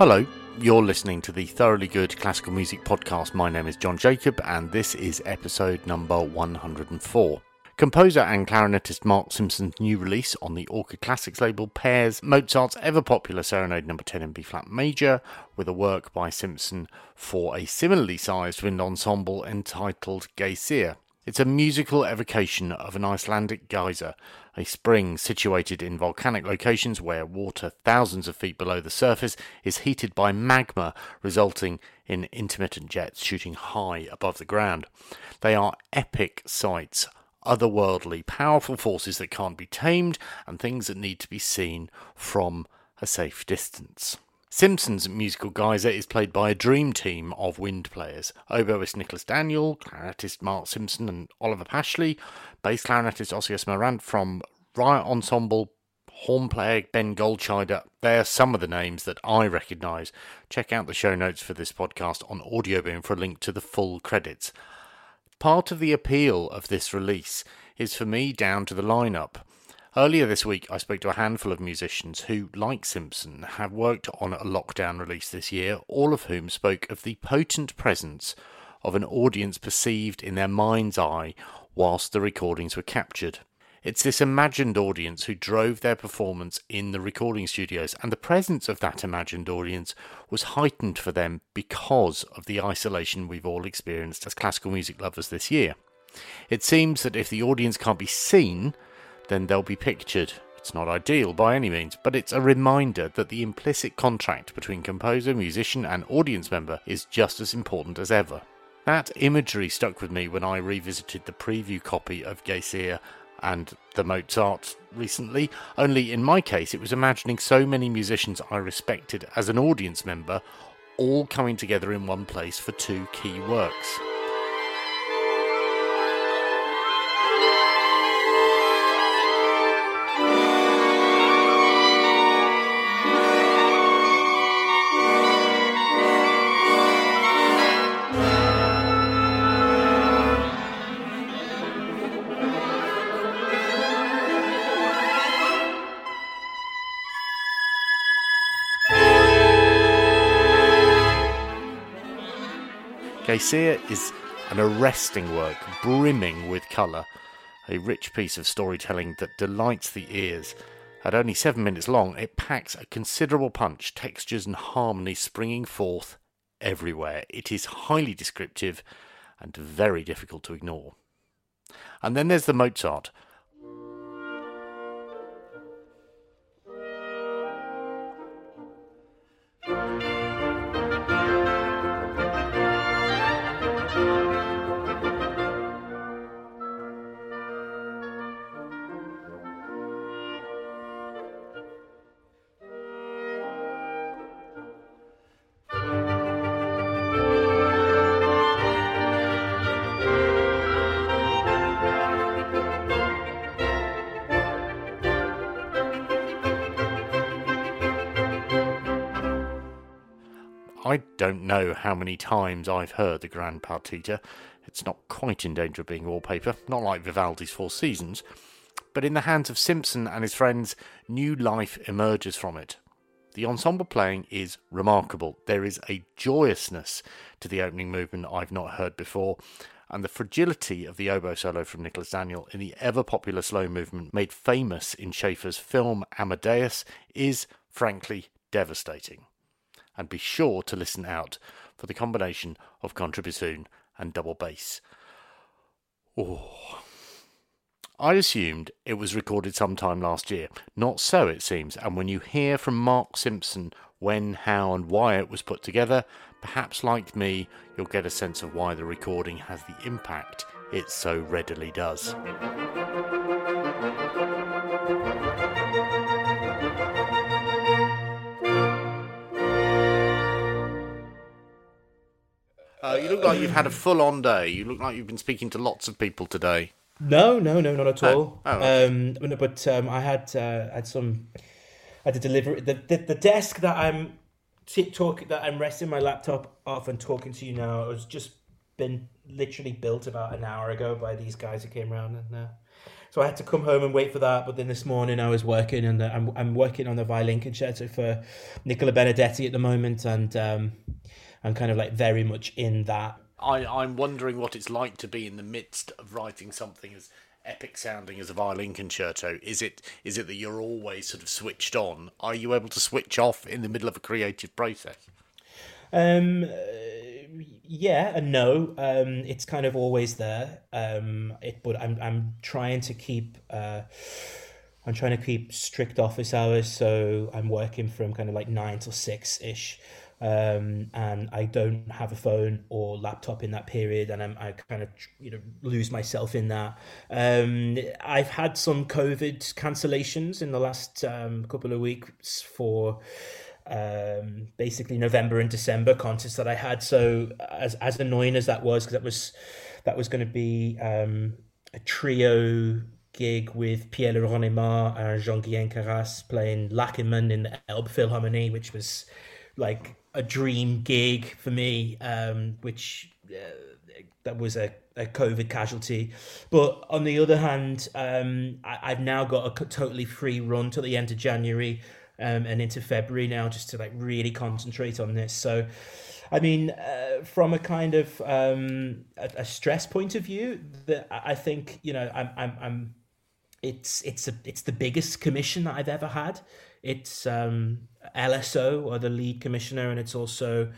Hello, you're listening to the Thoroughly Good Classical Music Podcast. My name is John Jacob, and this is episode number 104. Composer and clarinetist Mark Simpson's new release on the Orchid Classics label pairs Mozart's ever popular Serenade No. 10 in B flat major with a work by Simpson for a similarly sized wind ensemble entitled Geysir. It's a musical evocation of an Icelandic geyser, a spring situated in volcanic locations where water thousands of feet below the surface is heated by magma, resulting in intermittent jets shooting high above the ground. They are epic sights, otherworldly, powerful forces that can't be tamed, and things that need to be seen from a safe distance. Simpson's musical geyser is played by a dream team of wind players. Oboist Nicholas Daniel, clarinetist Mark Simpson and Oliver Pashley, bass clarinetist Ossius Morant from Riot Ensemble, horn player Ben Goldscheider. They are some of the names that I recognise. Check out the show notes for this podcast on Audioboom for a link to the full credits. Part of the appeal of this release is for me down to the lineup. Earlier this week, I spoke to a handful of musicians who, like Simpson, have worked on a lockdown release this year, all of whom spoke of the potent presence of an audience perceived in their mind's eye whilst the recordings were captured. It's this imagined audience who drove their performance in the recording studios, and the presence of that imagined audience was heightened for them because of the isolation we've all experienced as classical music lovers this year. It seems that if the audience can't be seen, then they'll be pictured. It's not ideal by any means, but it's a reminder that the implicit contract between composer, musician, and audience member is just as important as ever. That imagery stuck with me when I revisited the preview copy of Geysir and the Mozart recently, only in my case it was imagining so many musicians I respected as an audience member all coming together in one place for two key works. Geysir is an arresting work, brimming with colour, a rich piece of storytelling that delights the ears. At only seven minutes long, it packs a considerable punch, textures and harmony springing forth everywhere. It is highly descriptive and very difficult to ignore. And then there's the Mozart, I don't know how many times I've heard the Grand Partita. It's not quite in danger of being wallpaper, not like Vivaldi's Four Seasons, but in the hands of Simpson and his friends, new life emerges from it. The ensemble playing is remarkable. There is a joyousness to the opening movement I've not heard before, and the fragility of the oboe solo from Nicholas Daniel in the ever popular slow movement made famous in Shaffer's film Amadeus is, frankly, devastating and be sure to listen out for the combination of contrabassoon and double bass. Oh. I assumed it was recorded sometime last year. Not so, it seems, and when you hear from Mark Simpson when, how, and why it was put together, perhaps like me, you'll get a sense of why the recording has the impact it so readily does. Uh, you look like you've had a full on day. You look like you've been speaking to lots of people today. No, no, no, not at Oh, all. oh, okay. um, but but, um, I had uh, had some. I had to deliver the, the the desk that I'm t- talk that I'm resting my laptop off and talking to you now. It was just been literally built about an hour ago by these guys who came around and uh, so I had to come home and wait for that. But then this morning I was working, and I'm I'm working on the violin concerto for Nicola Benedetti at the moment, and um, I'm kind of like very much in that. I, I'm wondering what it's like to be in the midst of writing something as epic sounding as a violin concerto. Is it is it that you're always sort of switched on? Are you able to switch off in the middle of a creative process? Um, yeah and no. Um, it's kind of always there. Um, it, but I'm I'm trying to keep. Uh, I'm trying to keep strict office hours, so I'm working from kind of like nine till six ish. Um, and I don't have a phone or laptop in that period, and I'm, I kind of you know lose myself in that. Um, I've had some COVID cancellations in the last um, couple of weeks for um, basically November and December concerts that I had. So as as annoying as that was, because that was that was going to be um, a trio gig with Pierre-Laurent Aimard and Jean-Guihen Queyras playing Lachenmann in the Elbphilharmonie, which was like a dream gig for me, um, which uh, that was a, a COVID casualty. But on the other hand, um, I, have now got a totally free run till the end of January um, and into February now, just to like really concentrate on this. So, I mean, uh, from a kind of um, a, a, stress point of view, that I think you know, I'm, I'm, I'm, it's it's a it's the biggest commission that I've ever had. It's um, LSO or the lead commissioner, and it's also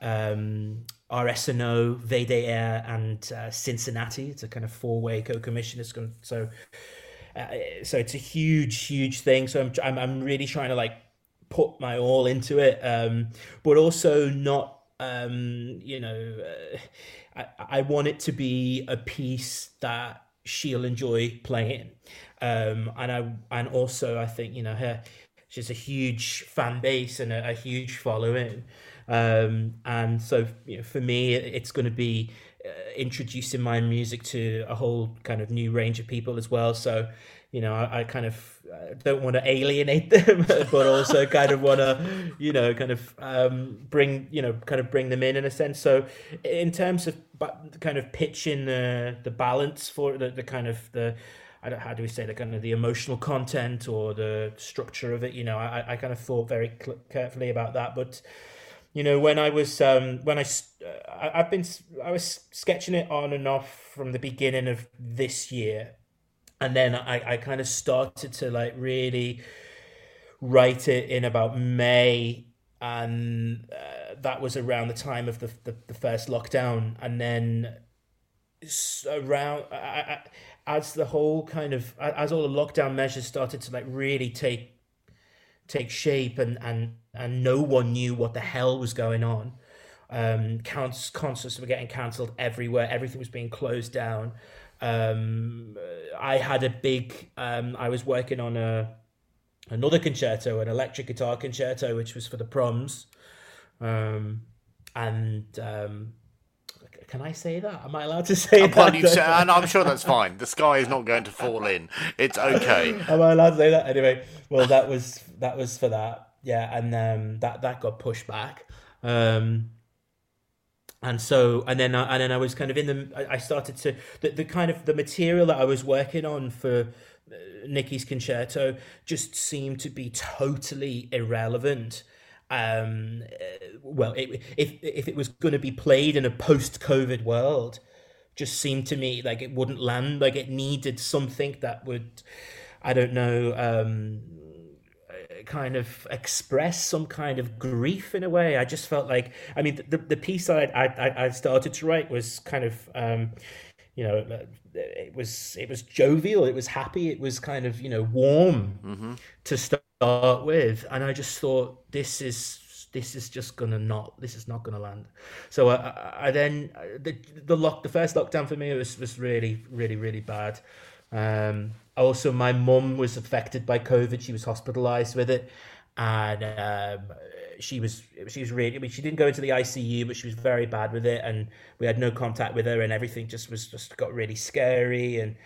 um, RSNO, VDR, and uh, Cincinnati. It's a kind of four way co commission. So uh, so it's a huge, huge thing. So I'm, I'm, I'm really trying to like put my all into it, um, but also not, um, you know, uh, I, I want it to be a piece that she'll enjoy playing, um, and I and also I think you know her she's a huge fan base and a, a huge following, um, and so you know, for me it's going to be uh, introducing my music to a whole kind of new range of people as well. So, you know, I, I kind of uh, don't want to alienate them, but also kind of want to, you know, kind of um, bring, you know, kind of bring them in in a sense. So, in terms of kind of pitching the the balance for the, the kind of the I don't, how do we say the kind of the emotional content or the structure of it. You know, I, I kind of thought very carefully about that, but you know when i was um when i uh, i've been i was sketching it on and off from the beginning of this year and then i i kind of started to like really write it in about may and uh, that was around the time of the, the, the first lockdown and then around I, I, as the whole kind of as all the lockdown measures started to like really take take shape and and and no one knew what the hell was going on. Um, concerts were getting cancelled everywhere. Everything was being closed down. Um, I had a big. Um, I was working on a another concerto, an electric guitar concerto, which was for the proms. Um, and um, can I say that? Am I allowed to say that? Say, and I'm sure that's fine. The sky is not going to fall in. It's okay. Am I allowed to say that anyway? Well, that was that was for that yeah, and um, that that got pushed back. Um, and so and then I, and then I was kind of in the I started to the, the kind of the material that I was working on for uh, Nicky's concerto just seemed to be totally irrelevant. Um, uh, well, it, if if it was going to be played in a post-COVID world, just seemed to me like it wouldn't land. Like it needed something that would, I don't know, um, kind of express some kind of grief in a way. I just felt like, I mean, the the piece I I, I started to write was kind of, um, you know, it was it was jovial, it was happy, it was kind of you know warm mm-hmm. to start with, and I just thought this is this is just gonna not this is not gonna land so i, I then the the lock the first lockdown for me was was really really really bad um also, my mum was affected by COVID. She was hospitalized with it, and um, she was she was really. I mean, she didn't go into the ICU, but she was very bad with it, and we had no contact with her, and everything just was just got really scary. And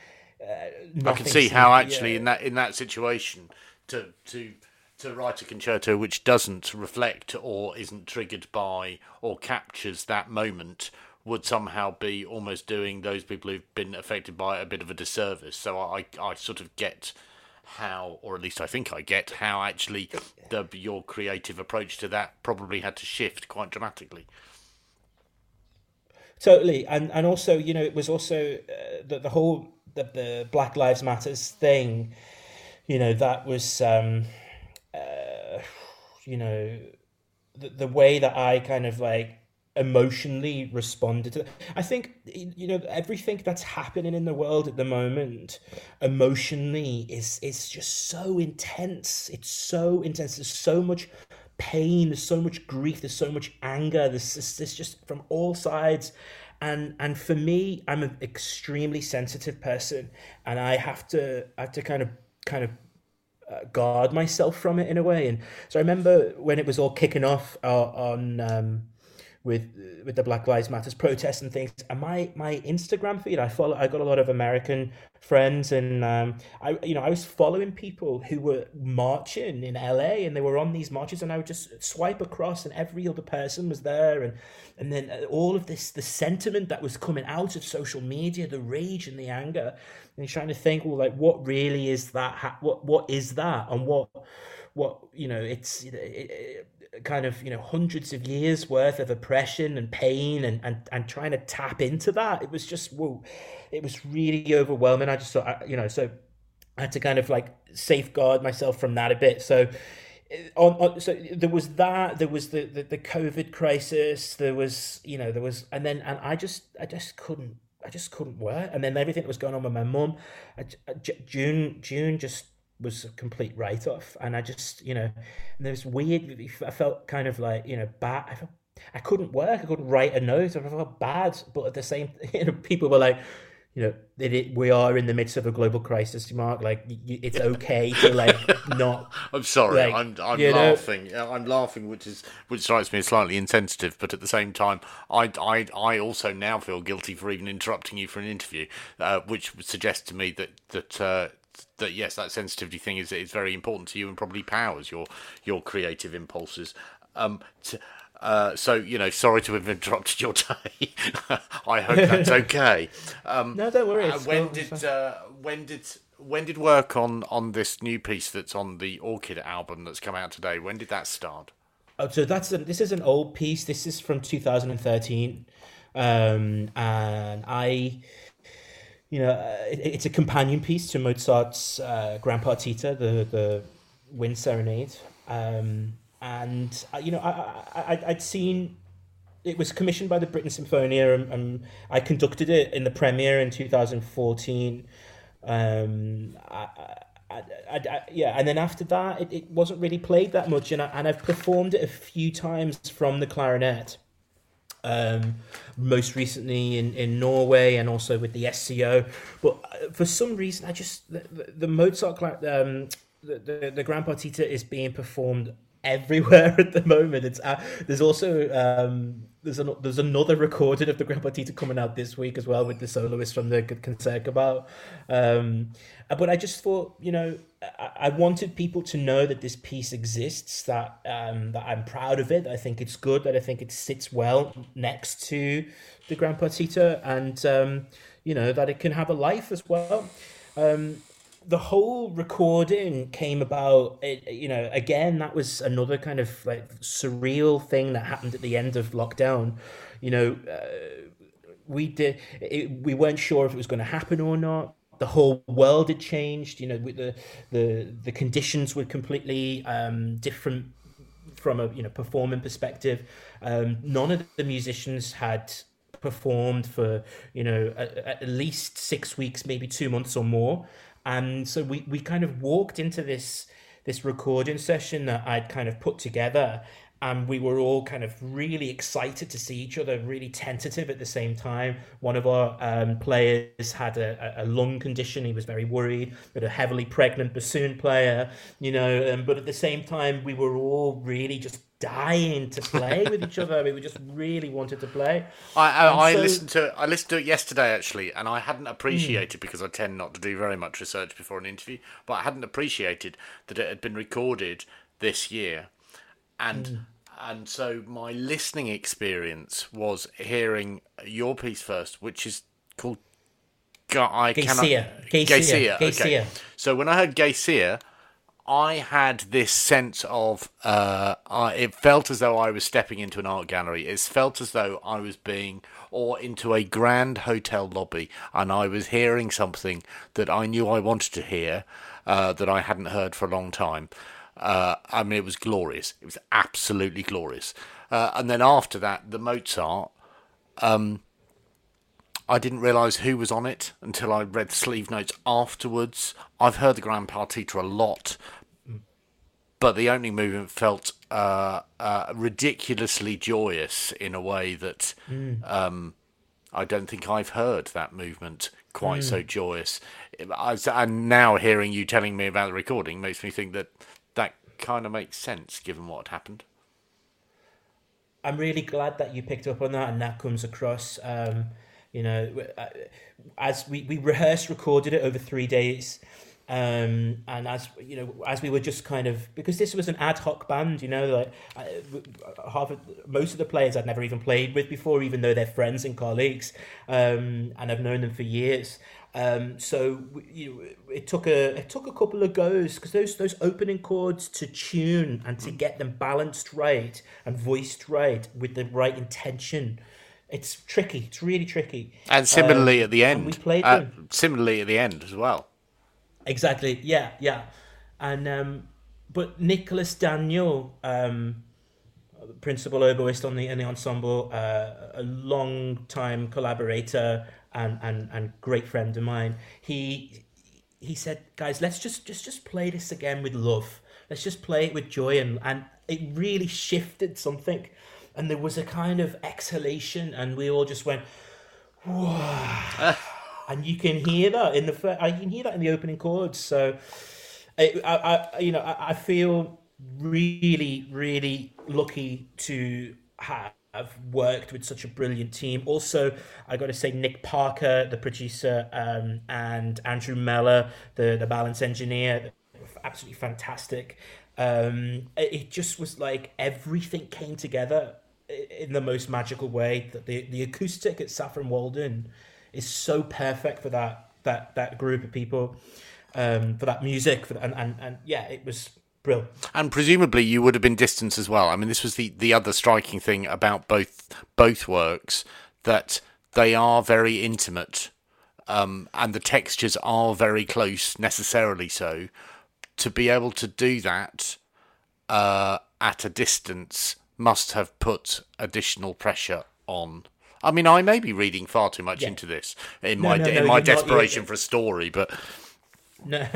uh, I can see how actually yeah. in that in that situation to to to write a concerto which doesn't reflect or isn't triggered by or captures that moment would somehow be almost doing those people who've been affected by it a bit of a disservice. So I, I sort of get how, or at least I think I get how actually the your creative approach to that probably had to shift quite dramatically. Totally, and and also you know it was also uh, the the whole the, the Black Lives Matters thing, you know that was um, uh, you know the the way that I kind of like emotionally responded to that. I think you know everything that's happening in the world at the moment emotionally is is just so intense. It's so intense. There's so much pain. There's so much grief. There's so much anger. There's this, this just from all sides. And and for me, I'm an extremely sensitive person, and I have to I have to kind of kind of uh, guard myself from it in a way. And so I remember when it was all kicking off uh, on um, with with the Black Lives Matters protests and things. And my my Instagram feed, I follow. I got a lot of American friends, and um, I you know I was following people who were marching in LA, and they were on these marches, and I would just swipe across, and every other person was there, and and then uh, all of this the sentiment that was coming out of social media, the rage and the anger, and trying to think, well, like what really is that? What what is that? And what what you know it's it, it, kind of you know hundreds of years worth of oppression and pain and and, and trying to tap into that. It was just whoa it was really overwhelming. I just thought you know so i had to kind of like safeguard myself from that a bit. So eh, on, on, so there was that there was the, the the covid crisis there was you know there was and then and i just i just couldn't i just couldn't work. And then everything that was going on with my mum june june just was a complete write off. And I just, you know, and there was weird, I felt kind of like, you know, bad. I felt, I couldn't work. I couldn't write a note. I felt bad. But at the same, you know, people were like, you know, it, it, we are in the midst of a global crisis, Mark. Like, you, it's okay to like not. I'm sorry. Like, I'm I'm laughing. Know? I'm laughing, which is which strikes me as slightly insensitive. But at the same time, I I I also now feel guilty for even interrupting you for an interview, uh, which suggests to me that that. Uh, that yes, that sensitivity thing is is very important to you and probably powers your your creative impulses. Um, to, uh, so you know, sorry to have interrupted your day. I hope that's okay. Um, no, don't worry. Uh, when did uh, when did when did work on on this new piece that's on the Orchid album that's come out today? When did that start? Oh, so that's a, this is an old piece. This is from 2013, um, and I you know, it, it's a companion piece to Mozart's uh, Grand Partita, the the Wind Serenade. Um, and uh, you know, I, I I'd seen it was commissioned by the Britten Sinfonia, and, and I conducted it in the premiere in 2014. Um, I, I, I, yeah, and then after that, it, it wasn't really played that much, and I, and I've performed it a few times from the clarinet. Um, most recently in, in Norway and also with the SCO. But uh, for some reason, I just the, the, Mozart um, the, the the Grand Partita is being performed everywhere at the moment. It's uh, there's also um, there's an, there's another recording of the Grand Partita coming out this week as well with the soloist from the Concertgebouw. Um, but I just thought, you know, I, wanted people to know that this piece exists, that um, that I'm proud of it. I think it's good. That I think it sits well next to the Grand Partita, and um, you know that it can have a life as well. Um, the whole recording came about you know again that was another kind of like surreal thing that happened at the end of lockdown you know uh, we did it, we weren't sure if it was going to happen or not the whole world had changed you know the the the conditions were completely um, different from a you know performing perspective. Um, none of the musicians had performed for you know at, at least six weeks maybe two months or more. And so we, we kind of walked into this this recording session that I'd kind of put together and we were all kind of really excited to see each other, really tentative at the same time. One of our um, players had a, a, lung condition; he was very worried. But a heavily pregnant bassoon player, you know. Um, but at the same time, we were all really just dying to play with each other. We just really wanted to play. I I, I listened to I listened to it yesterday actually, and I hadn't appreciated mm. because I tend not to do very much research before an interview, but I hadn't appreciated that it had been recorded this year, and. Mm. And so my listening experience was hearing your piece first, which is called. I Geysir. Geysir. Okay. So when I heard Geysir, I had this sense of uh, I, it felt as though I was stepping into an art gallery. It felt as though I was being or into a grand hotel lobby, and I was hearing something that I knew I wanted to hear uh, that I hadn't heard for a long time. Uh, I mean, it was glorious. It was absolutely glorious. Uh, and then after that, the Mozart. Um, I didn't realise who was on it until I read the sleeve notes afterwards. I've heard the Grand Partita a lot, but the opening movement felt uh, uh, ridiculously joyous in a way that mm. um, I don't think I've heard that movement quite mm. so joyous. I, and now hearing you telling me about the recording makes me think that that kind of makes sense given what happened. I'm really glad that you picked up on that and that comes across. Um, you know, uh, as we, we rehearsed, recorded it over three days. Um, and as you know, as we were just kind of because this was an ad hoc band, you know, like uh, half of, most of the players I'd never even played with before, even though they're friends and colleagues, um, and I've known them for years. Um, so you know, it took a it took a couple of goes because those those opening chords to tune and to get them balanced right and voiced right with the right intention it's tricky. It's really tricky. And similarly um, at the end, we played uh, similarly at the end as well. Exactly. Yeah, yeah. And um, but Nicholas Daniel, um, principal oboist on the in the ensemble, uh, a long time collaborator and, and and great friend of mine. He he said, guys, let's just just just play this again with love. Let's just play it with joy and and it really shifted something and there was a kind of exhalation, and we all just went, Whoa. and you can hear that in the I can hear that in the opening chords. So, I, I, you know, I, I feel really, really lucky to have worked with such a brilliant team. Also, I got to say, Nick Parker, the producer, um, and Andrew Meller, the the balance engineer, absolutely fantastic. Um, it just was like everything came together in the most magical way. That the the acoustic at Saffron Walden is so perfect for that that that group of people, um, for that music, for, and, and and yeah, it was And presumably, you would have been distanced as well. I mean, this was the the other striking thing about both both works that they are very intimate. Um, and the textures are very close, necessarily so. To be able to do that uh, at a distance must have put additional pressure on. I mean, I may be reading far too much yeah. into this in no, my no, no, in my desperation not, for a story, but no,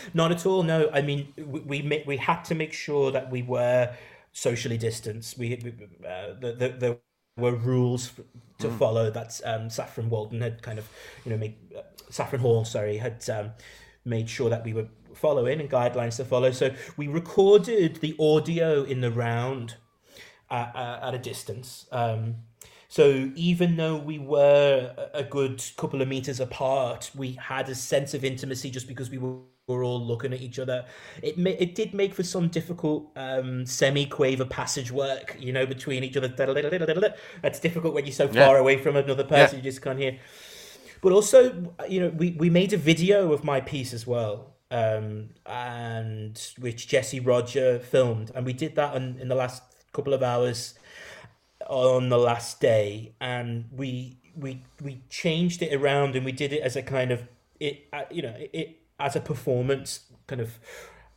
not at all. No, I mean, we we, we had to make sure that we were socially distanced. We, uh, the, the, there were rules to mm. follow that um, Saffron Walden had kind of, you know, made uh, Saffron Hall, sorry, had um, made sure that we were following and guidelines to follow. So we recorded the audio in the round at, at a distance. Um, so even though we were a good couple of meters apart, we had a sense of intimacy just because we were, were all looking at each other. It ma- it did make for some difficult um, semi quaver passage work, you know, between each other. That's difficult when you're so far yeah. away from another person, yeah. you just can't hear. But also, you know, we, we made a video of my piece as well, um, and which Jesse Roger filmed, and we did that in, in the last couple of hours on the last day, and we we we changed it around and we did it as a kind of it uh, you know it as a performance kind of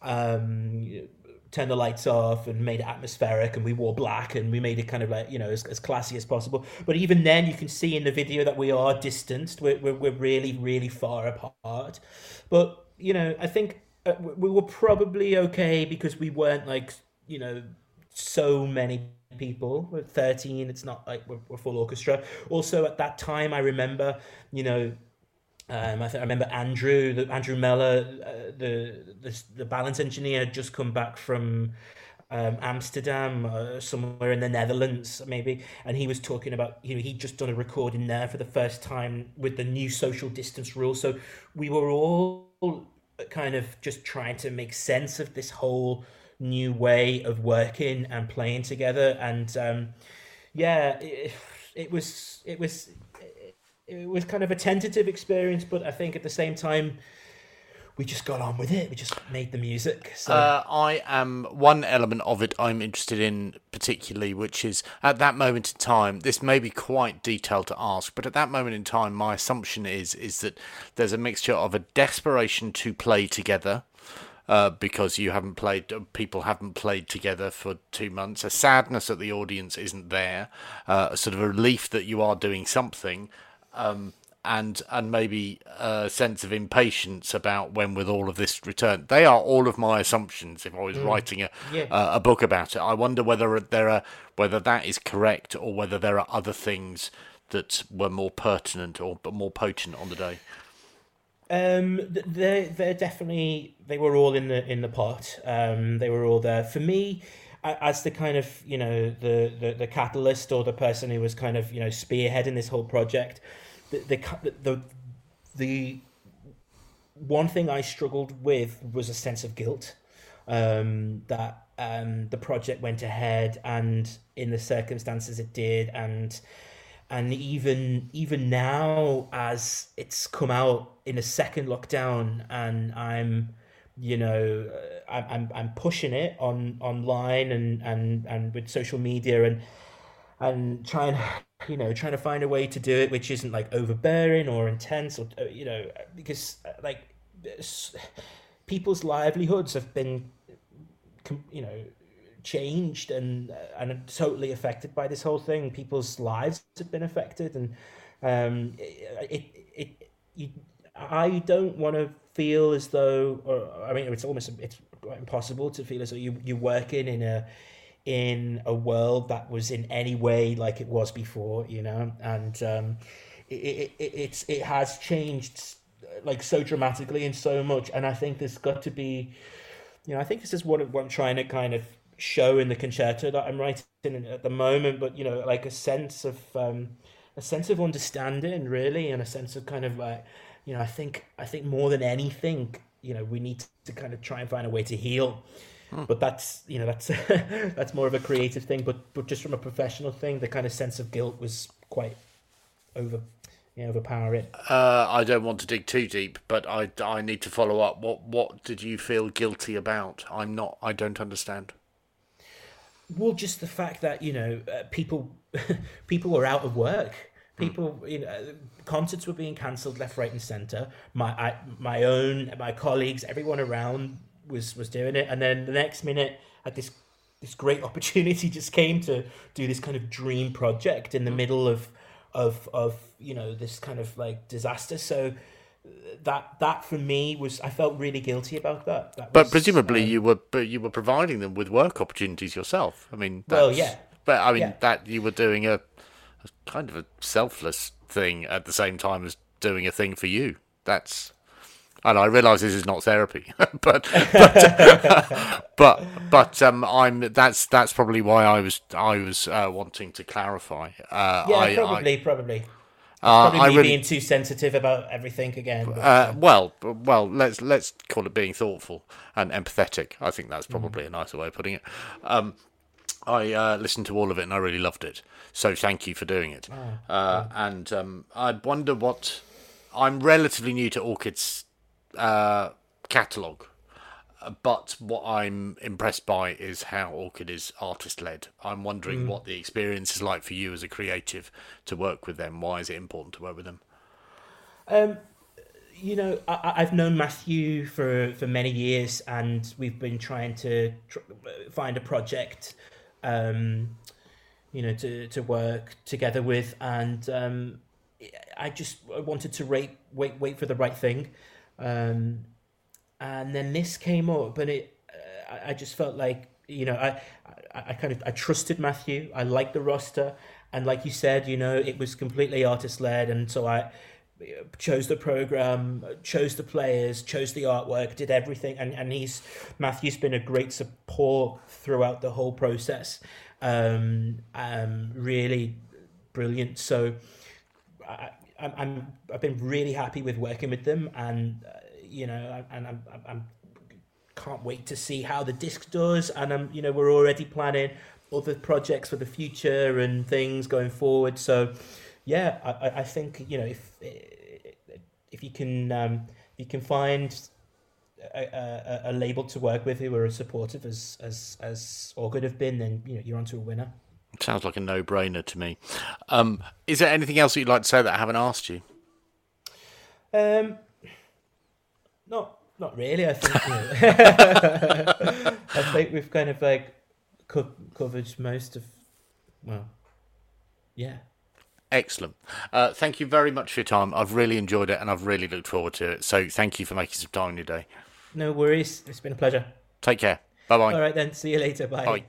um turned the lights off and made it atmospheric and we wore black and we made it kind of like you know as, as classy as possible. But even then you can see in the video that we are distanced. We're, we're, we're really really far apart. But you know i think uh, we were probably okay because we weren't like you know so many people. We're 13. It's not like we're, we're full orchestra. Also, at that time, I remember, you know, um, I, th- I remember Andrew, the, Andrew Meller, uh, the, the the balance engineer, just come back from um, Amsterdam, uh, somewhere in the Netherlands, maybe, and he was talking about you know he'd just done a recording there for the first time with the new social distance rule. So we were all kind of just trying to make sense of this whole new way of working and playing together. And um, yeah, it, it was it was it was kind of a tentative experience, but I think at the same time we just got on with it. We just made the music. So. Uh, I am one element of it I'm interested in particularly, which is at that moment in time. This may be quite detailed to ask, but at that moment in time, my assumption is is that there's a mixture of a desperation to play together. Uh, because you haven't played, people haven't played together for two months. A sadness that the audience isn't there, uh, a sort of a relief that you are doing something, um, and and maybe a sense of impatience about when with all of this return. They are all of my assumptions. If I was mm. writing a yeah. uh, a book about it, I wonder whether there are whether that is correct or whether there are other things that were more pertinent or more potent on the day. Um, they they're definitely they were all in the in the pot. Um, they were all there for me as the kind of you know the, the the catalyst or the person who was kind of you know spearheading this whole project the, the the the one thing I struggled with was a sense of guilt um, that um, the project went ahead and in the circumstances it did and and even even now as it's come out in a second lockdown and I'm you know uh, I'm I'm, pushing it on online and and and with social media and and trying you know trying to find a way to do it which isn't like overbearing or intense or uh, you know because uh, like people's livelihoods have been you know changed and uh, and totally affected by this whole thing. People's lives have been affected and um it it, it you, I don't want to feel as though or I mean it's almost it's impossible to feel as though you you're working in a in a world that was in any way like it was before, you know, and um, it, it, it it's it has changed like so dramatically and so much, and I think there's got to be, you know, I think this is what, what I'm trying to kind of show in the concerto that I'm writing at the moment, but you know, like a sense of um, a sense of understanding, really, and a sense of kind of like, you know, I think I think more than anything, you know, we need to kind of try and find a way to heal Hmm. But that's you know that's that's more of a creative thing. But but just from a professional thing, the kind of sense of guilt was quite over yeah, overpowering. Uh, I don't want to dig too deep, but I, I need to follow up. What what did you feel guilty about? I'm not. I don't understand. Well, just the fact that you know uh, people people were out of work. Hmm. People, you know, concerts were being cancelled left, right, and centre. My I, my own, my colleagues, everyone around was was doing it, and then the next minute, had this this great opportunity just came to do this kind of dream project in the middle of of of you know this kind of like disaster. So that that for me was I felt really guilty about that. that but presumably um, you were but you were providing them with work opportunities yourself. I mean, well, yeah. But I mean yeah. that you were doing a, a kind of a selfless thing at the same time as doing a thing for you. That's and I realise this is not therapy, but but but but um, I'm that's that's probably why I was I was uh, wanting to clarify. Uh, yeah, I, probably, I, probably. Uh, probably me really, being too sensitive about everything again. But, uh, well, well, let's let's call it being thoughtful and empathetic. I think that's probably mm. a nicer way of putting it. Um, I uh, listened to all of it and I really loved it. So thank you for doing it. Oh, uh, and um, I wonder what I'm relatively new to Orchid's uh, catalogue. But what I'm impressed by is how Orchid is artist led. I'm wondering mm. what the experience is like for you as a creative to work with them. Why is it important to work with them? Um, you know, I, have known Matthew for, for many years, and we've been trying to tr- find a project, um, you know, to, to work together with. And um, I just wanted to wait, wait, wait for the right thing. Um, and then this came up, and it, uh, I just felt like you know, I, I, I kind of I trusted Matthew. I liked the roster, and like you said, you know, it was completely artist led, and so I chose the program, chose the players, chose the artwork, did everything, and and he's Matthew's been a great support throughout the whole process. Um, um, really brilliant. So. I, I'm, I'm I've been really happy with working with them, and uh, you know, and I'm I'm can't wait to see how the disc does, and um, you know, we're already planning other projects for the future and things going forward. So, yeah, I, I think you know if if you can um, you can find a, a, a, label to work with who are as supportive as as as Orchid have been, then you know you're onto a winner. Sounds like a no-brainer to me. Um, is there anything else that you'd like to say that I haven't asked you? Um, not not really. I think I think we've kind of like co- covered most of. Well, yeah. Excellent. Uh, thank you very much for your time. I've really enjoyed it and I've really looked forward to it. So thank you for making some time in your day. No worries. It's been a pleasure. Take care. Bye bye. All right then. See you later. Bye. Bye.